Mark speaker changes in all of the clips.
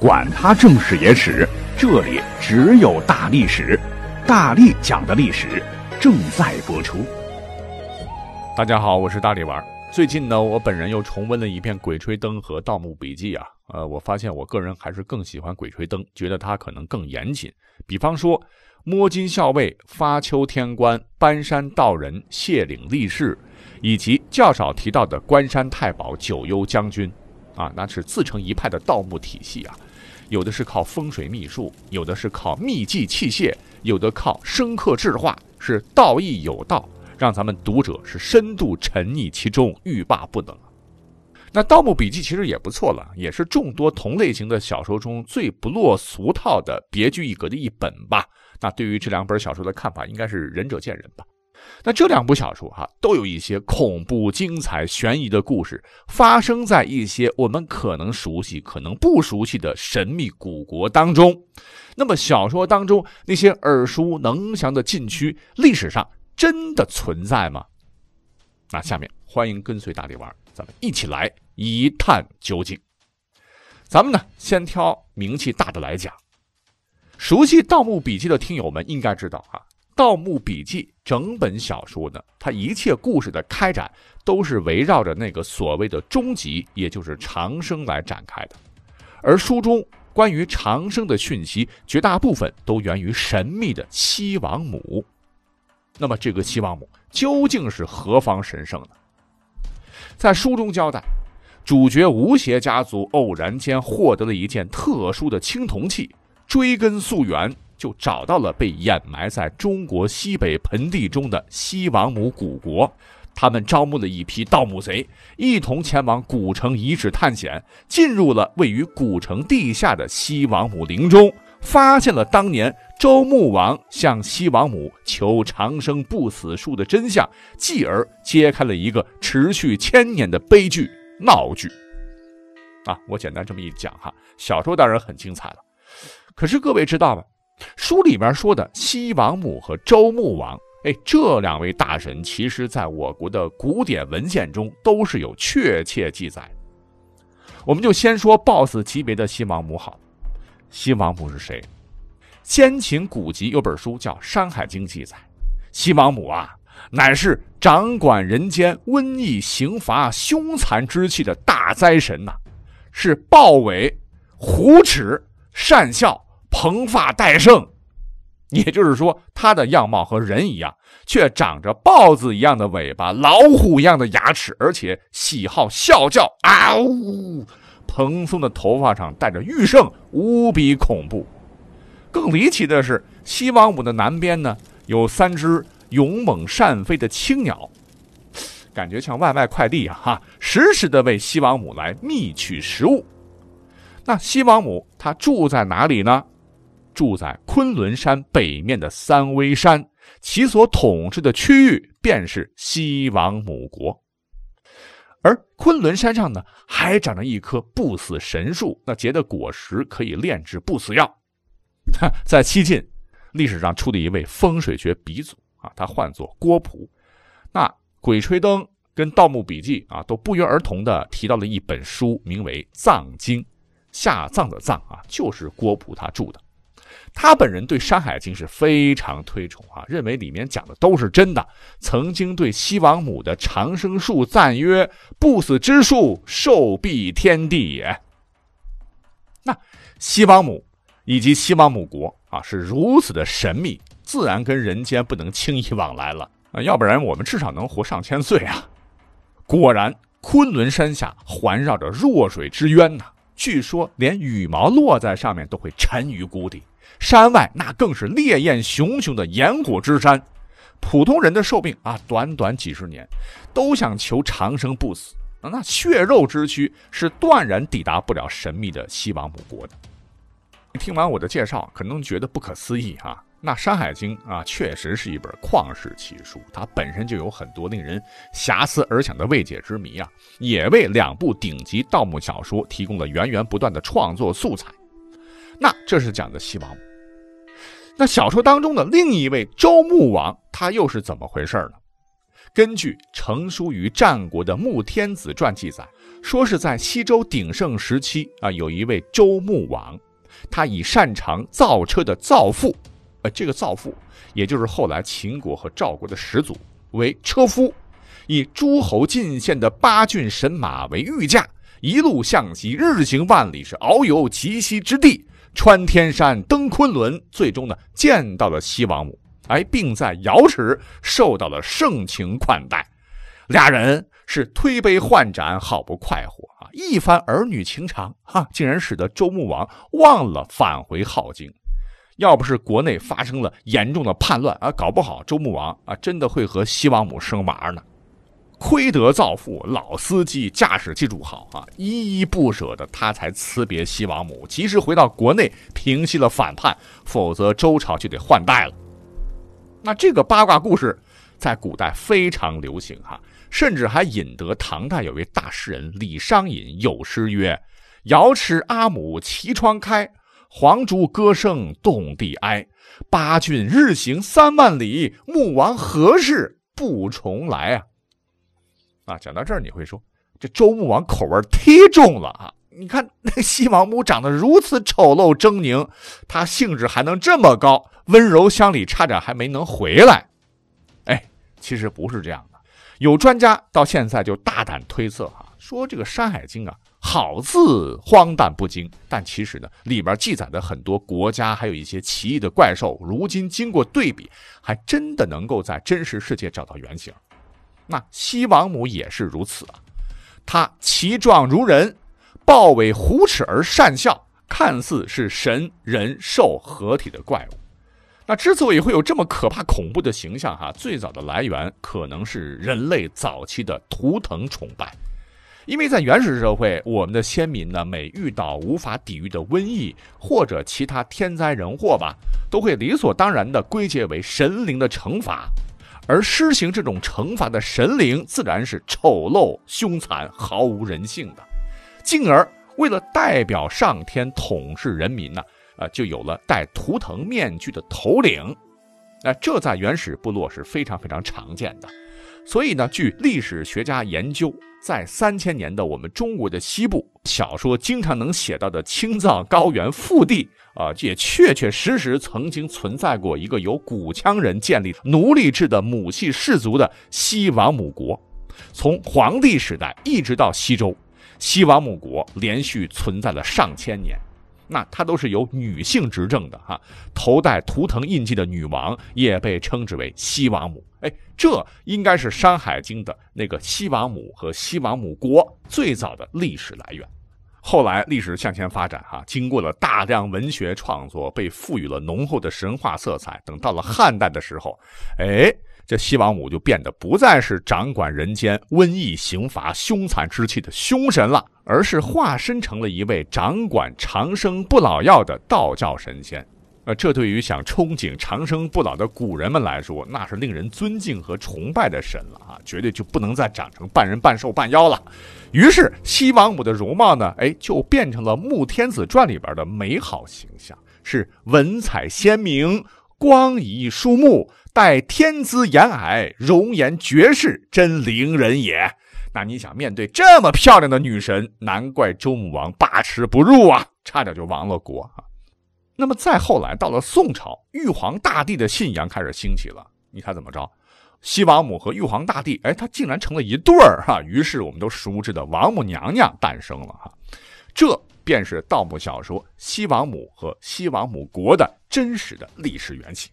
Speaker 1: 管他正史野史，这里只有大历史，大力讲的历史正在播出。
Speaker 2: 大家好，我是大力丸。最近呢，我本人又重温了一遍《鬼吹灯》和《盗墓笔记》啊，呃，我发现我个人还是更喜欢《鬼吹灯》，觉得它可能更严谨。比方说，摸金校尉、发丘天官、搬山道人、谢岭力士，以及较少提到的关山太保、九幽将军。啊，那是自成一派的盗墓体系啊，有的是靠风水秘术，有的是靠秘技器械，有的靠生刻制化，是道义有道，让咱们读者是深度沉溺其中，欲罢不能。那《盗墓笔记》其实也不错了，也是众多同类型的小说中最不落俗套的别具一格的一本吧。那对于这两本小说的看法，应该是仁者见仁吧。那这两部小说哈，都有一些恐怖、精彩、悬疑的故事，发生在一些我们可能熟悉、可能不熟悉的神秘古国当中。那么，小说当中那些耳熟能详的禁区，历史上真的存在吗？那下面欢迎跟随大力丸，咱们一起来一探究竟。咱们呢，先挑名气大的来讲。熟悉《盗墓笔记》的听友们应该知道哈。《盗墓笔记》整本小说呢，它一切故事的开展都是围绕着那个所谓的终极，也就是长生来展开的。而书中关于长生的讯息，绝大部分都源于神秘的西王母。那么，这个西王母究竟是何方神圣呢？在书中交代，主角吴邪家族偶然间获得了一件特殊的青铜器，追根溯源。就找到了被掩埋在中国西北盆地中的西王母古国，他们招募了一批盗墓贼，一同前往古城遗址探险，进入了位于古城地下的西王母陵中，发现了当年周穆王向西王母求长生不死术的真相，继而揭开了一个持续千年的悲剧闹剧。啊，我简单这么一讲哈，小说当然很精彩了，可是各位知道吗？书里边说的西王母和周穆王，哎，这两位大神，其实在我国的古典文献中都是有确切记载。我们就先说 BOSS 级别的西王母好。西王母是谁？先秦古籍有本书叫《山海经》，记载西王母啊，乃是掌管人间瘟疫、刑罚、凶残之气的大灾神呐，是豹尾、虎齿、善笑。蓬发戴胜，也就是说，他的样貌和人一样，却长着豹子一样的尾巴、老虎一样的牙齿，而且喜好啸叫啊呜！蓬松的头发上带着玉胜，无比恐怖。更离奇的是，西王母的南边呢，有三只勇猛善飞的青鸟，感觉像外卖快递啊！哈，时时的为西王母来觅取食物。那西王母她住在哪里呢？住在昆仑山北面的三危山，其所统治的区域便是西王母国。而昆仑山上呢，还长着一棵不死神树，那结的果实可以炼制不死药。在西晋历史上出的一位风水学鼻祖啊，他唤作郭璞。那《鬼吹灯》跟《盗墓笔记》啊，都不约而同的提到了一本书，名为《藏经》，下葬的葬啊，就是郭璞他著的。他本人对《山海经》是非常推崇啊，认为里面讲的都是真的。曾经对西王母的长生术赞曰：“不死之术，寿庇天地也。”那西王母以及西王母国啊，是如此的神秘，自然跟人间不能轻易往来了啊，要不然我们至少能活上千岁啊。果然，昆仑山下环绕着弱水之渊呐，据说连羽毛落在上面都会沉于谷底。山外那更是烈焰熊熊的炎火之山，普通人的寿命啊，短短几十年，都想求长生不死，那血肉之躯是断然抵达不了神秘的西王母国的。听完我的介绍，可能觉得不可思议啊。那《山海经》啊，确实是一本旷世奇书，它本身就有很多令人遐思而想的未解之谜啊，也为两部顶级盗墓小说提供了源源不断的创作素材。那这是讲的西王母，那小说当中的另一位周穆王，他又是怎么回事呢？根据成书于战国的《穆天子传》记载，说是在西周鼎盛时期啊，有一位周穆王，他以擅长造车的造父，呃，这个造父也就是后来秦国和赵国的始祖，为车夫，以诸侯进献的八骏神马为御驾，一路向西，日行万里，是遨游极西之地，穿天山，登昆仑，最终呢见到了西王母。哎，并在瑶池受到了盛情款待，俩人是推杯换盏，好不快活啊！一番儿女情长，哈，竟然使得周穆王忘了返回镐京。要不是国内发生了严重的叛乱啊，搞不好周穆王啊真的会和西王母生娃呢。亏得造父老司机驾驶技术好啊，依依不舍的他才辞别西王母，及时回到国内平息了反叛，否则周朝就得换代了。那这个八卦故事，在古代非常流行哈，甚至还引得唐代有位大诗人李商隐有诗曰：“瑶池阿母齐窗开，黄竹歌声动地哀。八骏日行三万里，穆王何事不重来啊？”啊，讲到这儿你会说，这周穆王口味忒重了啊！你看那西王母长得如此丑陋狰狞，她兴致还能这么高？温柔乡里差点还没能回来，哎，其实不是这样的。有专家到现在就大胆推测哈，说这个《山海经》啊，好字荒诞不经，但其实呢，里边记载的很多国家还有一些奇异的怪兽，如今经过对比，还真的能够在真实世界找到原型。那西王母也是如此啊，她其状如人，豹尾虎齿而善笑，看似是神人兽合体的怪物。那之所以会有这么可怕恐怖的形象，哈，最早的来源可能是人类早期的图腾崇拜，因为在原始社会，我们的先民呢，每遇到无法抵御的瘟疫或者其他天灾人祸吧，都会理所当然的归结为神灵的惩罚，而施行这种惩罚的神灵自然是丑陋凶残、毫无人性的，进而为了代表上天统治人民呢。啊，就有了戴图腾面具的头领，那这在原始部落是非常非常常见的。所以呢，据历史学家研究，在三千年的我们中国的西部，小说经常能写到的青藏高原腹地啊，也确确实实曾经存在过一个由古羌人建立奴隶制的母系氏族的西王母国。从黄帝时代一直到西周，西王母国连续存在了上千年。那它都是由女性执政的哈，头戴图腾印记的女王也被称之为西王母。哎，这应该是《山海经》的那个西王母和西王母国最早的历史来源。后来历史向前发展哈，经过了大量文学创作，被赋予了浓厚的神话色彩。等到了汉代的时候，哎，这西王母就变得不再是掌管人间瘟疫、刑罚、凶残之气的凶神了。而是化身成了一位掌管长生不老药的道教神仙，呃，这对于想憧憬长生不老的古人们来说，那是令人尊敬和崇拜的神了啊，绝对就不能再长成半人半兽半妖了。于是西王母的容貌呢，哎，就变成了《穆天子传》里边的美好形象，是文采鲜明、光仪殊目、待天姿颜霭、容颜绝世，真灵人也。那你想面对这么漂亮的女神，难怪周穆王把持不入啊，差点就亡了国啊。那么再后来到了宋朝，玉皇大帝的信仰开始兴起了。你看怎么着？西王母和玉皇大帝，哎，他竟然成了一对儿哈。于是我们都熟知的王母娘娘诞生了哈。这便是盗墓小说《西王母和西王母国》的真实的历史缘起。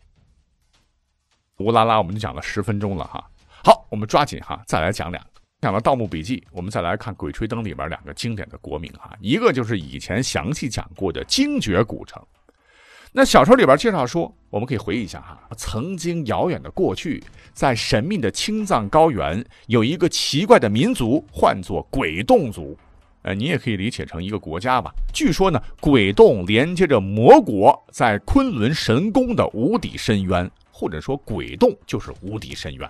Speaker 2: 乌拉拉，我们就讲了十分钟了哈。好，我们抓紧哈，再来讲两个。讲了《盗墓笔记》，我们再来看《鬼吹灯》里边两个经典的国名哈，一个就是以前详细讲过的精绝古城。那小说里边介绍说，我们可以回忆一下哈，曾经遥远的过去，在神秘的青藏高原，有一个奇怪的民族，唤作鬼洞族。呃，你也可以理解成一个国家吧。据说呢，鬼洞连接着魔国，在昆仑神宫的无底深渊，或者说鬼洞就是无底深渊。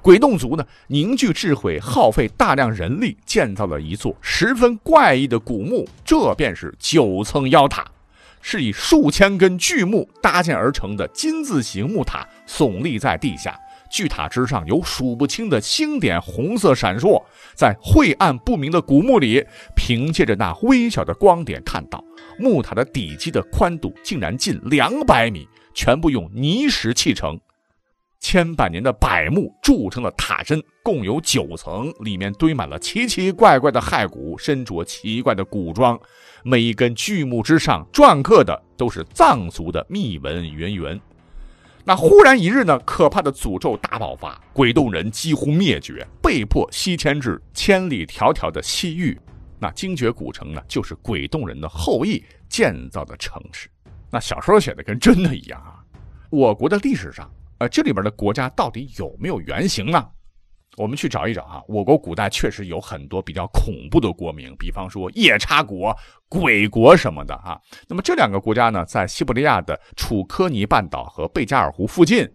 Speaker 2: 鬼洞族呢，凝聚智慧，耗费大量人力，建造了一座十分怪异的古墓，这便是九层妖塔，是以数千根巨木搭建而成的金字形木塔，耸立在地下，巨塔之上有数不清的星点红色闪烁，在晦暗不明的古墓里，凭借着那微小的光点，看到木塔的底基的宽度竟然近两百米，全部用泥石砌成。千百年的柏木铸成了塔身，共有九层，里面堆满了奇奇怪怪的骸骨，身着奇怪的古装。每一根巨木之上篆刻的都是藏族的密文源源。那忽然一日呢，可怕的诅咒大爆发，鬼洞人几乎灭绝，被迫西迁至千里迢迢的西域。那精绝古城呢，就是鬼洞人的后裔建造的城市。那小说写的跟真的一样啊！我国的历史上。呃，这里边的国家到底有没有原型呢？我们去找一找啊。我国古代确实有很多比较恐怖的国名，比方说夜叉国、鬼国什么的啊。那么这两个国家呢，在西伯利亚的楚科尼半岛和贝加尔湖附近。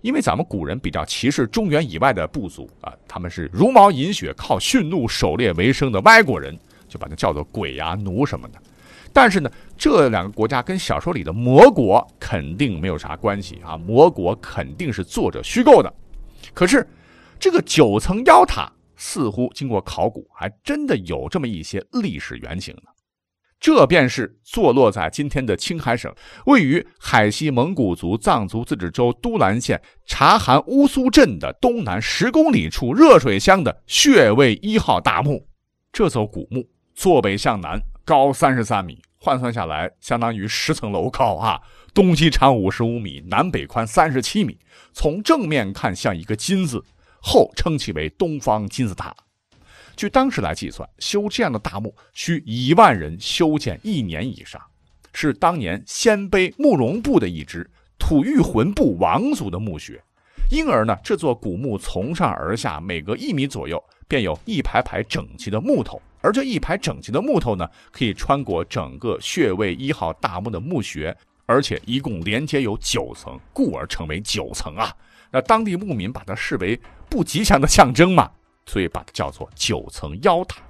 Speaker 2: 因为咱们古人比较歧视中原以外的部族啊，他们是茹毛饮血、靠驯鹿狩猎为生的外国人，就把它叫做鬼呀、奴什么的。但是呢，这两个国家跟小说里的魔国肯定没有啥关系啊！魔国肯定是作者虚构的。可是，这个九层妖塔似乎经过考古，还真的有这么一些历史原型呢。这便是坐落在今天的青海省，位于海西蒙古族藏族自治州都兰县察罕乌苏镇的东南十公里处热水乡的穴位一号大墓。这座古墓坐北向南。高三十三米，换算下来相当于十层楼高啊！东西长五十五米，南北宽三十七米。从正面看像一个金字，后称其为东方金字塔。据当时来计算，修这样的大墓需一万人修建一年以上，是当年鲜卑慕容部的一支吐谷浑部王族的墓穴。因而呢，这座古墓从上而下，每隔一米左右便有一排排整齐的木头。而这一排整齐的木头呢，可以穿过整个穴位一号大墓的墓穴，而且一共连接有九层，故而称为九层啊。那当地牧民把它视为不吉祥的象征嘛，所以把它叫做九层妖塔。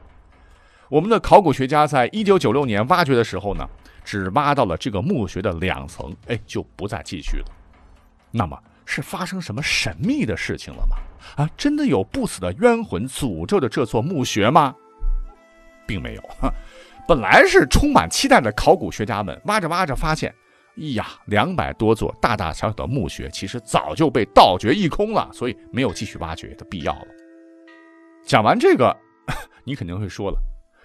Speaker 2: 我们的考古学家在一九九六年挖掘的时候呢，只挖到了这个墓穴的两层，哎，就不再继续了。那么是发生什么神秘的事情了吗？啊，真的有不死的冤魂诅咒着这座墓穴吗？并没有，本来是充满期待的考古学家们挖着挖着发现，哎呀，两百多座大大小小的墓穴其实早就被盗掘一空了，所以没有继续挖掘的必要了。讲完这个，你肯定会说了，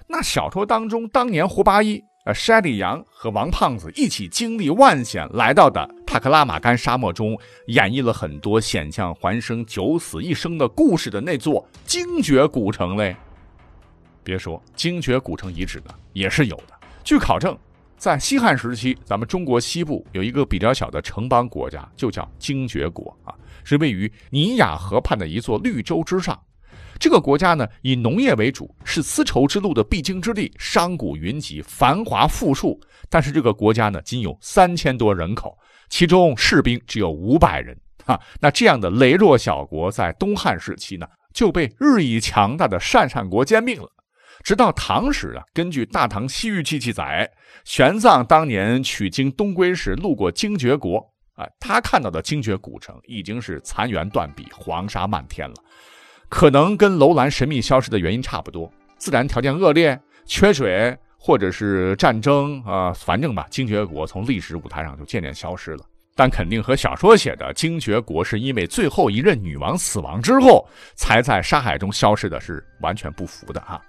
Speaker 2: 那小说当中当年胡八一、呃筛里阳和王胖子一起经历万险来到的塔克拉玛干沙漠中，演绎了很多险象环生、九死一生的故事的那座精绝古城嘞。别说精绝古城遗址呢，也是有的。据考证，在西汉时期，咱们中国西部有一个比较小的城邦国家，就叫精绝国啊，是位于尼雅河畔的一座绿洲之上。这个国家呢，以农业为主，是丝绸之路的必经之地，商贾云集，繁华富庶。但是这个国家呢，仅有三千多人口，其中士兵只有五百人啊。那这样的羸弱小国，在东汉时期呢，就被日益强大的鄯善国兼并了。直到唐时啊，根据《大唐西域记》记载，玄奘当年取经东归时路过精绝国，啊，他看到的精绝古城已经是残垣断壁、黄沙漫天了，可能跟楼兰神秘消失的原因差不多，自然条件恶劣、缺水，或者是战争啊，反正吧，精绝国从历史舞台上就渐渐消失了。但肯定和小说写的精绝国是因为最后一任女王死亡之后才在沙海中消失的是完全不符的哈。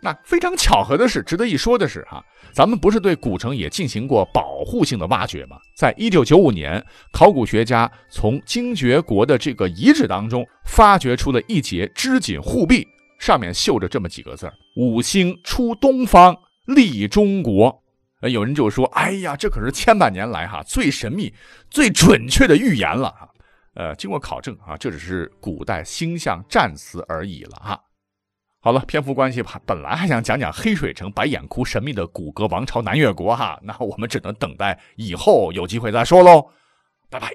Speaker 2: 那非常巧合的是，值得一说的是，哈，咱们不是对古城也进行过保护性的挖掘吗？在一九九五年，考古学家从精绝国的这个遗址当中发掘出了一节织锦护臂，上面绣着这么几个字五星出东方，立中国。”呃，有人就说：“哎呀，这可是千百年来哈最神秘、最准确的预言了哈。”呃，经过考证啊，这只是古代星象战词而已了哈。好了，篇幅关系吧，本来还想讲讲黑水城、白眼窟神秘的古格王朝南越国哈，那我们只能等待以后有机会再说喽，拜拜。